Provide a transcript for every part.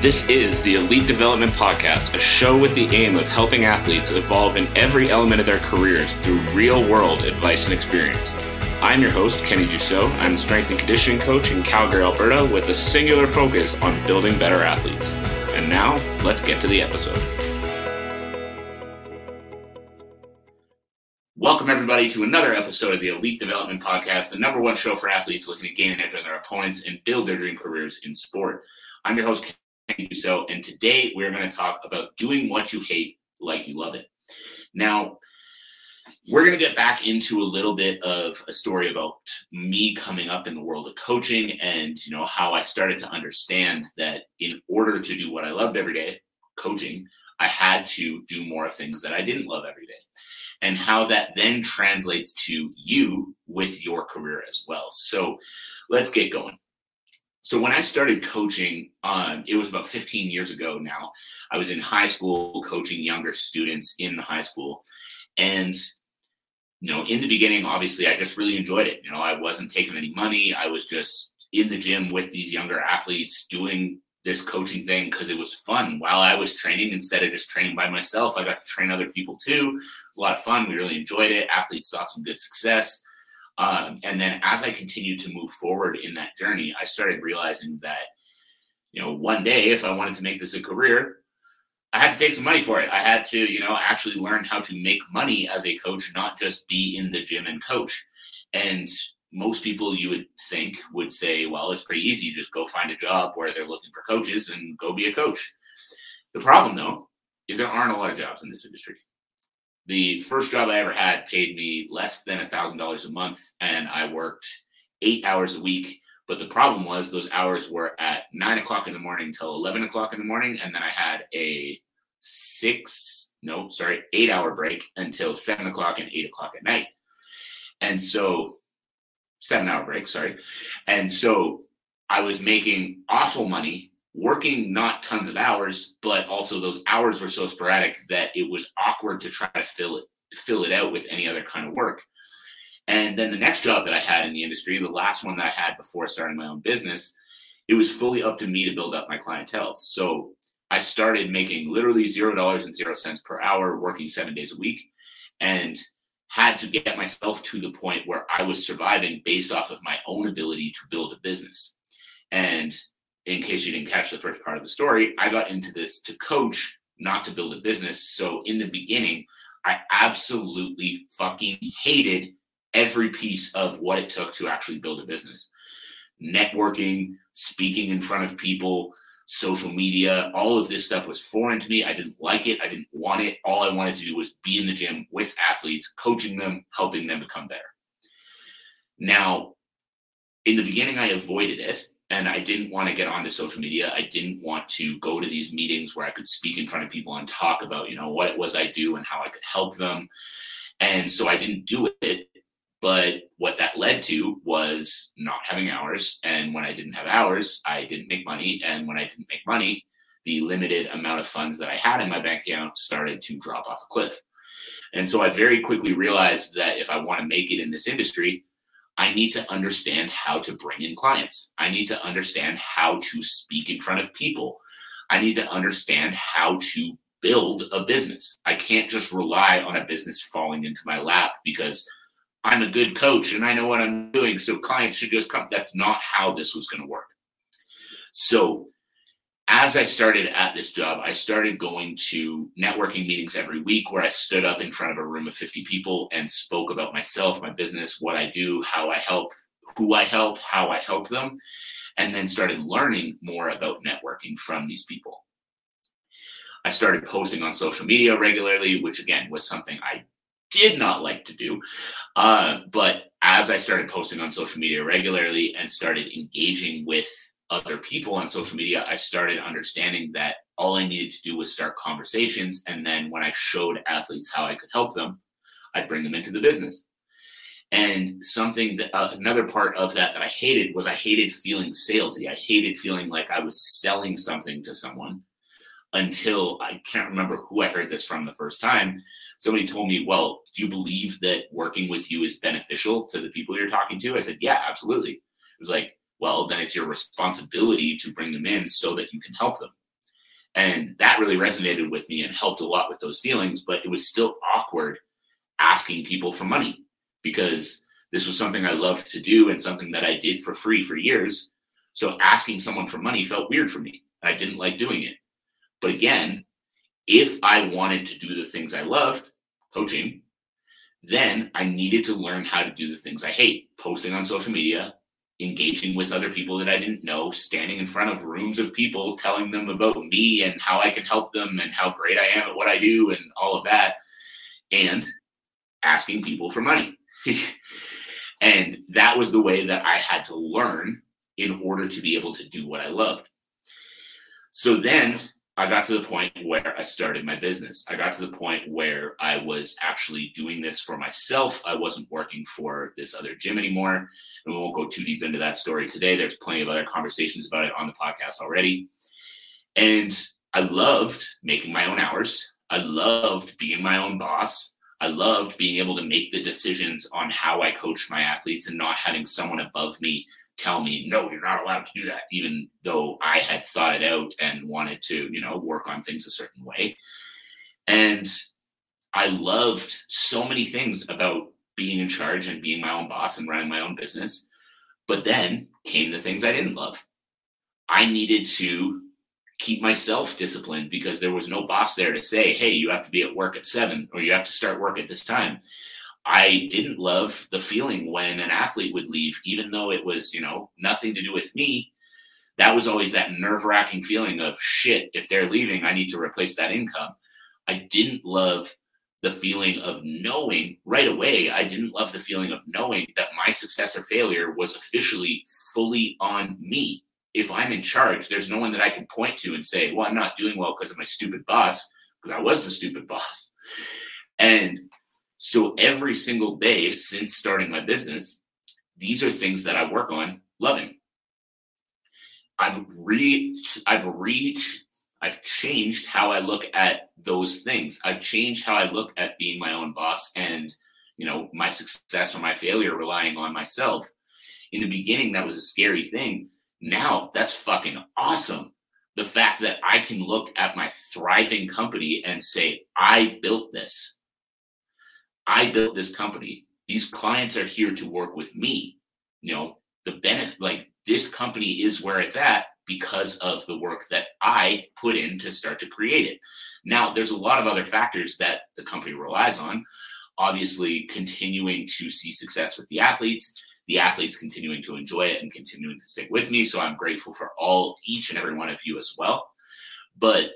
This is the Elite Development Podcast, a show with the aim of helping athletes evolve in every element of their careers through real world advice and experience. I'm your host, Kenny Dusseault. I'm a strength and conditioning coach in Calgary, Alberta, with a singular focus on building better athletes. And now, let's get to the episode. Welcome, everybody, to another episode of the Elite Development Podcast, the number one show for athletes looking to gain an edge on their opponents and build their dream careers in sport. I'm your host, Kenny so. and today we're going to talk about doing what you hate like you love it. Now, we're going to get back into a little bit of a story about me coming up in the world of coaching and you know how I started to understand that in order to do what I loved every day, coaching, I had to do more of things that I didn't love every day. And how that then translates to you with your career as well. So let's get going. So when I started coaching, um, it was about 15 years ago now. I was in high school coaching younger students in the high school. And you know, in the beginning, obviously, I just really enjoyed it. You know, I wasn't taking any money. I was just in the gym with these younger athletes doing this coaching thing because it was fun while I was training instead of just training by myself. I got to train other people too. It was a lot of fun. We really enjoyed it. Athletes saw some good success. Um, and then as I continued to move forward in that journey, I started realizing that, you know, one day if I wanted to make this a career, I had to take some money for it. I had to, you know, actually learn how to make money as a coach, not just be in the gym and coach. And most people you would think would say, well, it's pretty easy. Just go find a job where they're looking for coaches and go be a coach. The problem, though, is there aren't a lot of jobs in this industry. The first job I ever had paid me less than a $1,000 a month, and I worked eight hours a week but the problem was those hours were at nine o'clock in the morning till 11 o'clock in the morning. And then I had a six, no, sorry, eight hour break until seven o'clock and eight o'clock at night. And so, seven hour break, sorry. And so I was making awful money working not tons of hours, but also those hours were so sporadic that it was awkward to try to fill it fill it out with any other kind of work. And then the next job that I had in the industry, the last one that I had before starting my own business, it was fully up to me to build up my clientele. So I started making literally zero dollars and zero cents per hour, working seven days a week, and had to get myself to the point where I was surviving based off of my own ability to build a business. And in case you didn't catch the first part of the story, I got into this to coach, not to build a business. So in the beginning, I absolutely fucking hated every piece of what it took to actually build a business networking, speaking in front of people, social media, all of this stuff was foreign to me. I didn't like it. I didn't want it. All I wanted to do was be in the gym with athletes, coaching them, helping them become better. Now, in the beginning, I avoided it and I didn't want to get onto social media. I didn't want to go to these meetings where I could speak in front of people and talk about, you know, what it was I do and how I could help them. And so I didn't do it but what that led to was not having hours. And when I didn't have hours, I didn't make money. And when I didn't make money, the limited amount of funds that I had in my bank account started to drop off a cliff. And so I very quickly realized that if I want to make it in this industry, I need to understand how to bring in clients. I need to understand how to speak in front of people. I need to understand how to build a business. I can't just rely on a business falling into my lap because I'm a good coach and I know what I'm doing. So clients should just come. That's not how this was going to work. So as I started at this job, I started going to networking meetings every week where I stood up in front of a room of 50 people and spoke about myself, my business, what I do, how I help, who I help, how I help them, and then started learning more about networking from these people. I started posting on social media regularly, which again was something I did not like to do. Uh, but as I started posting on social media regularly and started engaging with other people on social media, I started understanding that all I needed to do was start conversations. And then when I showed athletes how I could help them, I'd bring them into the business. And something that uh, another part of that that I hated was I hated feeling salesy. I hated feeling like I was selling something to someone until I can't remember who I heard this from the first time somebody told me, Well, do you believe that working with you is beneficial to the people you're talking to? I said, Yeah, absolutely. It was like, Well, then it's your responsibility to bring them in so that you can help them. And that really resonated with me and helped a lot with those feelings, but it was still awkward asking people for money because this was something I loved to do and something that I did for free for years. So asking someone for money felt weird for me. I didn't like doing it. But again, if I wanted to do the things I loved, coaching, then I needed to learn how to do the things I hate posting on social media, engaging with other people that I didn't know, standing in front of rooms of people, telling them about me and how I can help them and how great I am at what I do and all of that, and asking people for money. and that was the way that I had to learn in order to be able to do what I loved. So then I got to the point where I started my business. I got to the point where I was actually doing this for myself. I wasn't working for this other gym anymore. And we won't go too deep into that story today. There's plenty of other conversations about it on the podcast already. And I loved making my own hours. I loved being my own boss. I loved being able to make the decisions on how I coached my athletes and not having someone above me tell me, no, you're not allowed to do that, even though I had thought it out and wanted to, you know, work on things a certain way. And I loved so many things about being in charge and being my own boss and running my own business. But then came the things I didn't love. I needed to keep myself disciplined because there was no boss there to say, hey, you have to be at work at seven or you have to start work at this time. I didn't love the feeling when an athlete would leave, even though it was, you know, nothing to do with me. That was always that nerve wracking feeling of shit, if they're leaving, I need to replace that income. I didn't love the feeling of knowing right away. I didn't love the feeling of knowing that my success or failure was officially fully on me. If I'm in charge, there's no one that I can point to and say, well, I'm not doing well because of my stupid boss, because I was the stupid boss. And so every single day since starting my business, these are things that I work on loving. I've reached, I've reached, I've changed how I look at those things. I've changed how I look at being my own boss and, you know, my success or my failure relying on myself. In the beginning, that was a scary thing. Now that's fucking awesome. The fact that I can look at my thriving company and say, I built this. I built this company. These clients are here to work with me. You know, the benefit, like this company is where it's at because of the work that I put in to start to create it. Now, there's a lot of other factors that the company relies on. Obviously, continuing to see success with the athletes, the athletes continuing to enjoy it and continuing to stick with me. So I'm grateful for all, each and every one of you as well. But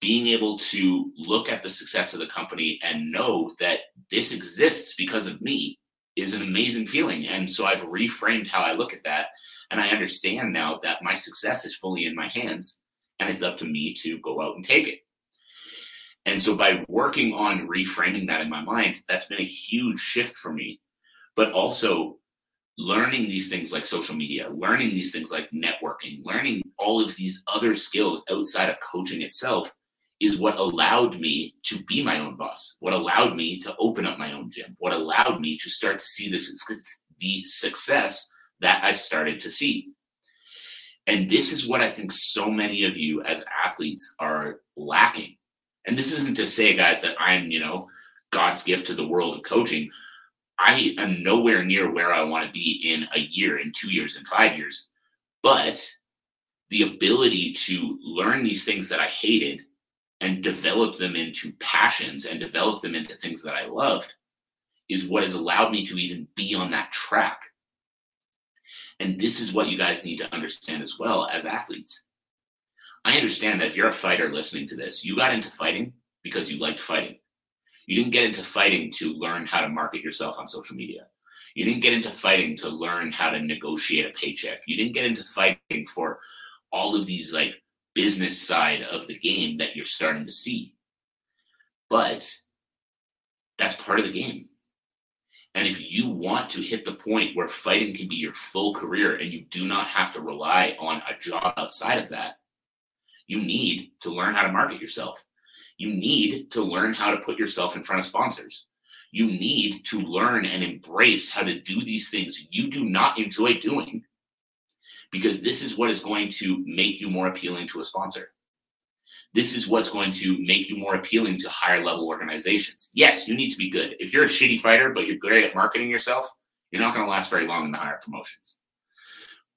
being able to look at the success of the company and know that this exists because of me is an amazing feeling. And so I've reframed how I look at that. And I understand now that my success is fully in my hands and it's up to me to go out and take it. And so by working on reframing that in my mind, that's been a huge shift for me. But also learning these things like social media, learning these things like networking, learning all of these other skills outside of coaching itself is what allowed me to be my own boss, what allowed me to open up my own gym, what allowed me to start to see this, the success that I've started to see. And this is what I think so many of you as athletes are lacking. And this isn't to say, guys, that I'm, you know, God's gift to the world of coaching. I am nowhere near where I want to be in a year, in two years, in five years. But the ability to learn these things that I hated and develop them into passions and develop them into things that I loved is what has allowed me to even be on that track. And this is what you guys need to understand as well as athletes. I understand that if you're a fighter listening to this, you got into fighting because you liked fighting. You didn't get into fighting to learn how to market yourself on social media. You didn't get into fighting to learn how to negotiate a paycheck. You didn't get into fighting for all of these like business side of the game that you're starting to see. But that's part of the game. And if you want to hit the point where fighting can be your full career and you do not have to rely on a job outside of that, you need to learn how to market yourself. You need to learn how to put yourself in front of sponsors. You need to learn and embrace how to do these things you do not enjoy doing because this is what is going to make you more appealing to a sponsor. This is what's going to make you more appealing to higher level organizations. Yes, you need to be good. If you're a shitty fighter, but you're great at marketing yourself, you're not going to last very long in the higher promotions.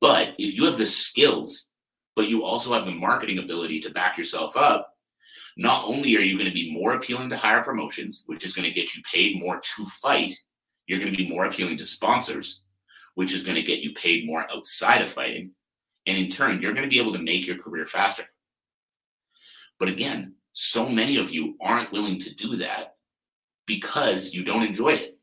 But if you have the skills, but you also have the marketing ability to back yourself up, not only are you going to be more appealing to higher promotions, which is going to get you paid more to fight, you're going to be more appealing to sponsors, which is going to get you paid more outside of fighting. And in turn, you're going to be able to make your career faster. But again, so many of you aren't willing to do that because you don't enjoy it.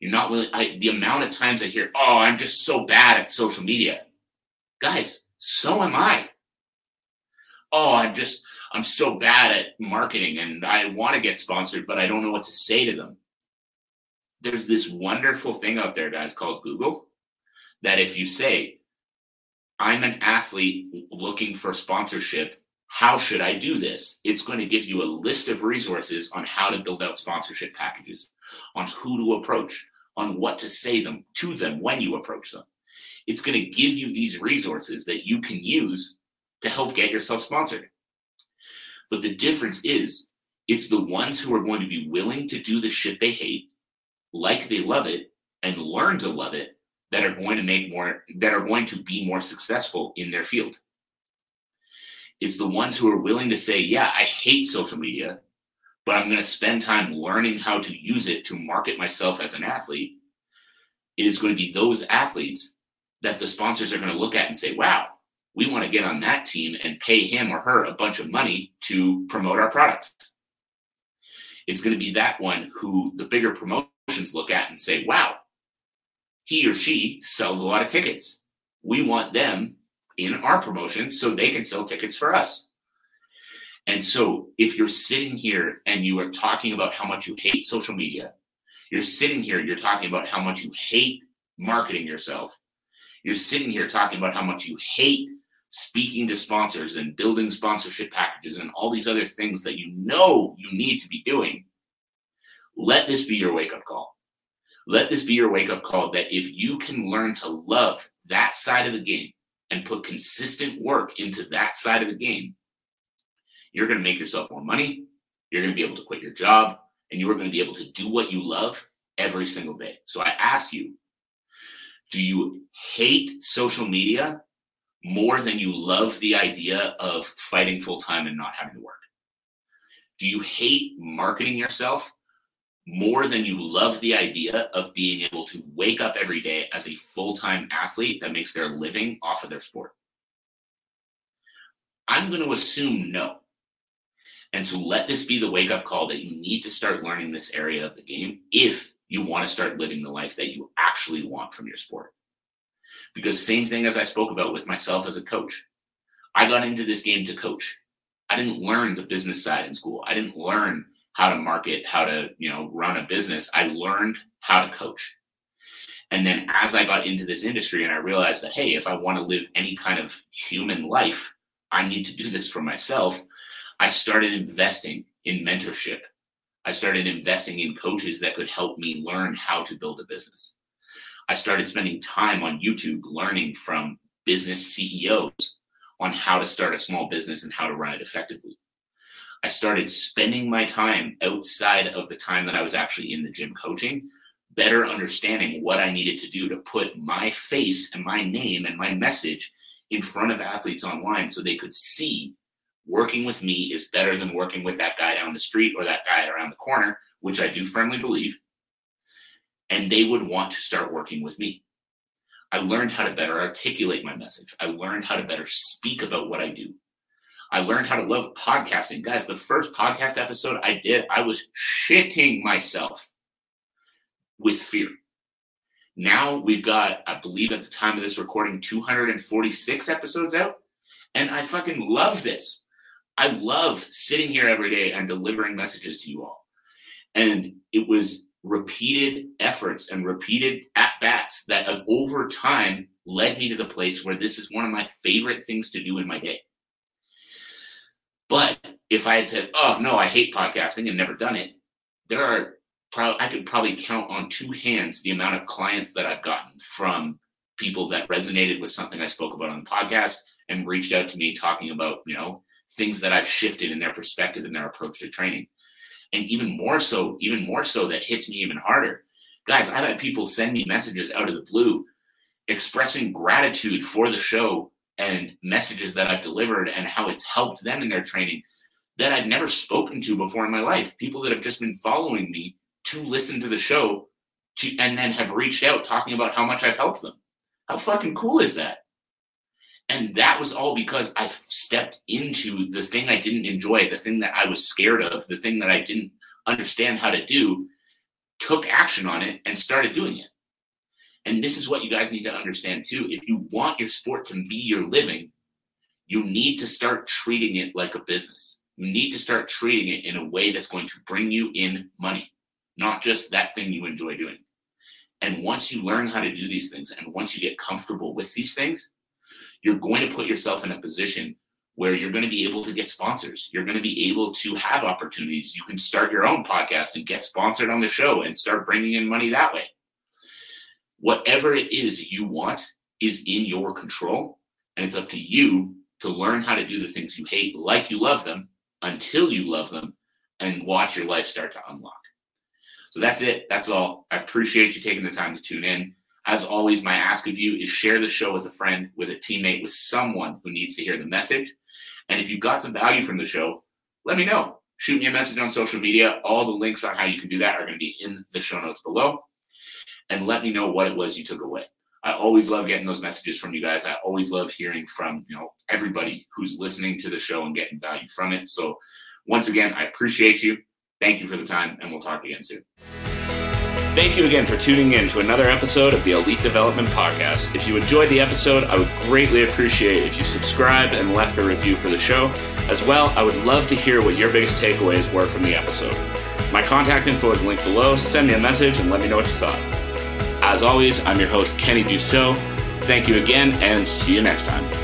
You're not willing. I, the amount of times I hear, oh, I'm just so bad at social media. Guys, so am I. Oh, I'm just, I'm so bad at marketing and I want to get sponsored, but I don't know what to say to them. There's this wonderful thing out there, guys, called Google, that if you say, I'm an athlete looking for sponsorship, how should I do this? It's going to give you a list of resources on how to build out sponsorship packages, on who to approach, on what to say them to them when you approach them. It's going to give you these resources that you can use to help get yourself sponsored. But the difference is, it's the ones who are going to be willing to do the shit they hate, like they love it, and learn to love it, that are going to make more, that are going to be more successful in their field. It's the ones who are willing to say, yeah, I hate social media, but I'm going to spend time learning how to use it to market myself as an athlete. It is going to be those athletes that the sponsors are going to look at and say, wow, we want to get on that team and pay him or her a bunch of money to promote our products. It's going to be that one who the bigger look at and say, wow, he or she sells a lot of tickets. We want them in our promotion so they can sell tickets for us. And so if you're sitting here and you are talking about how much you hate social media, you're sitting here, you're talking about how much you hate marketing yourself. You're sitting here talking about how much you hate speaking to sponsors and building sponsorship packages and all these other things that you know you need to be doing, let this be your wake up call. Let this be your wake up call that if you can learn to love that side of the game and put consistent work into that side of the game, you're going to make yourself more money. You're going to be able to quit your job and you are going to be able to do what you love every single day. So I ask you, do you hate social media more than you love the idea of fighting full time and not having to work? Do you hate marketing yourself more than you love the idea of being able to wake up every day as a full time athlete that makes their living off of their sport? I'm going to assume no. And to let this be the wake up call that you need to start learning this area of the game if you want to start living the life that you actually want from your sport. Because same thing as I spoke about with myself as a coach. I got into this game to coach. I didn't learn the business side in school. I didn't learn how to market, how to, you know, run a business. I learned how to coach. And then as I got into this industry and I realized that, hey, if I want to live any kind of human life, I need to do this for myself. I started investing in mentorship. I started investing in coaches that could help me learn how to build a business. I started spending time on YouTube learning from business CEOs on how to start a small business and how to run it effectively. I started spending my time outside of the time that I was actually in the gym coaching, better understanding what I needed to do to put my face and my name and my message in front of athletes online so they could see working with me is better than working with that guy down the street or that guy around the corner, which I do firmly believe and they would want to start working with me. I learned how to better articulate my message. I learned how to better speak about what I do. I learned how to love podcasting. Guys, the first podcast episode I did, I was shitting myself with fear. Now we've got, I believe at the time of this recording, 246 episodes out. And I fucking love this. I love sitting here every day and delivering messages to you all. And it was repeated efforts and repeated at bats that uh, over time led me to the place where this is one of my favorite things to do in my day. But if I had said, "Oh no, I hate podcasting and never done it," there are probably I could probably count on two hands the amount of clients that I've gotten from people that resonated with something I spoke about on the podcast and reached out to me talking about you know things that I've shifted in their perspective and their approach to training. And even more so, even more so, that hits me even harder. Guys, I've had people send me messages out of the blue expressing gratitude for the show and messages that I've delivered and how it's helped them in their training that I've never spoken to before in my life. People that have just been following me to listen to the show to and then have reached out talking about how much I've helped them. How fucking cool is that? And that was all because I stepped into the thing I didn't enjoy, the thing that I was scared of, the thing that I didn't understand how to do, took action on it and started doing it. And this is what you guys need to understand too. If you want your sport to be your living, you need to start treating it like a business. You need to start treating it in a way that's going to bring you in money, not just that thing you enjoy doing. And once you learn how to do these things and once you get comfortable with these things, you're going to put yourself in a position where you're going to be able to get sponsors. You're going to be able to have opportunities. You can start your own podcast and get sponsored on the show and start bringing in money that way whatever it is that you want is in your control. And it's up to you to learn how to do the things you hate like you love them until you love them and watch your life start to unlock. So that's it. That's all. I appreciate you taking the time to tune in. As always, my ask of you is share the show with a friend, with a teammate, with someone who needs to hear the message. And if you've got some value from the show, let me know. Shoot me a message on social media. All the links on how you can do that are going to be in the show notes below and let me know what it was you took away. I always love getting those messages from you guys. I always love hearing from, you know, everybody who's listening to the show and getting value from it. So once again, I appreciate you. Thank you for the time and we'll talk again soon. Thank you again for tuning in to another episode of the Elite Development Podcast. If you enjoyed the episode, I would greatly appreciate if you subscribed and left a review for the show. As well, I would love to hear what your biggest takeaways were from the episode. My contact info is linked below. Send me a message and let me know what you thought. As always, I'm your host, Kenny Dusseault. Thank you again, and see you next time.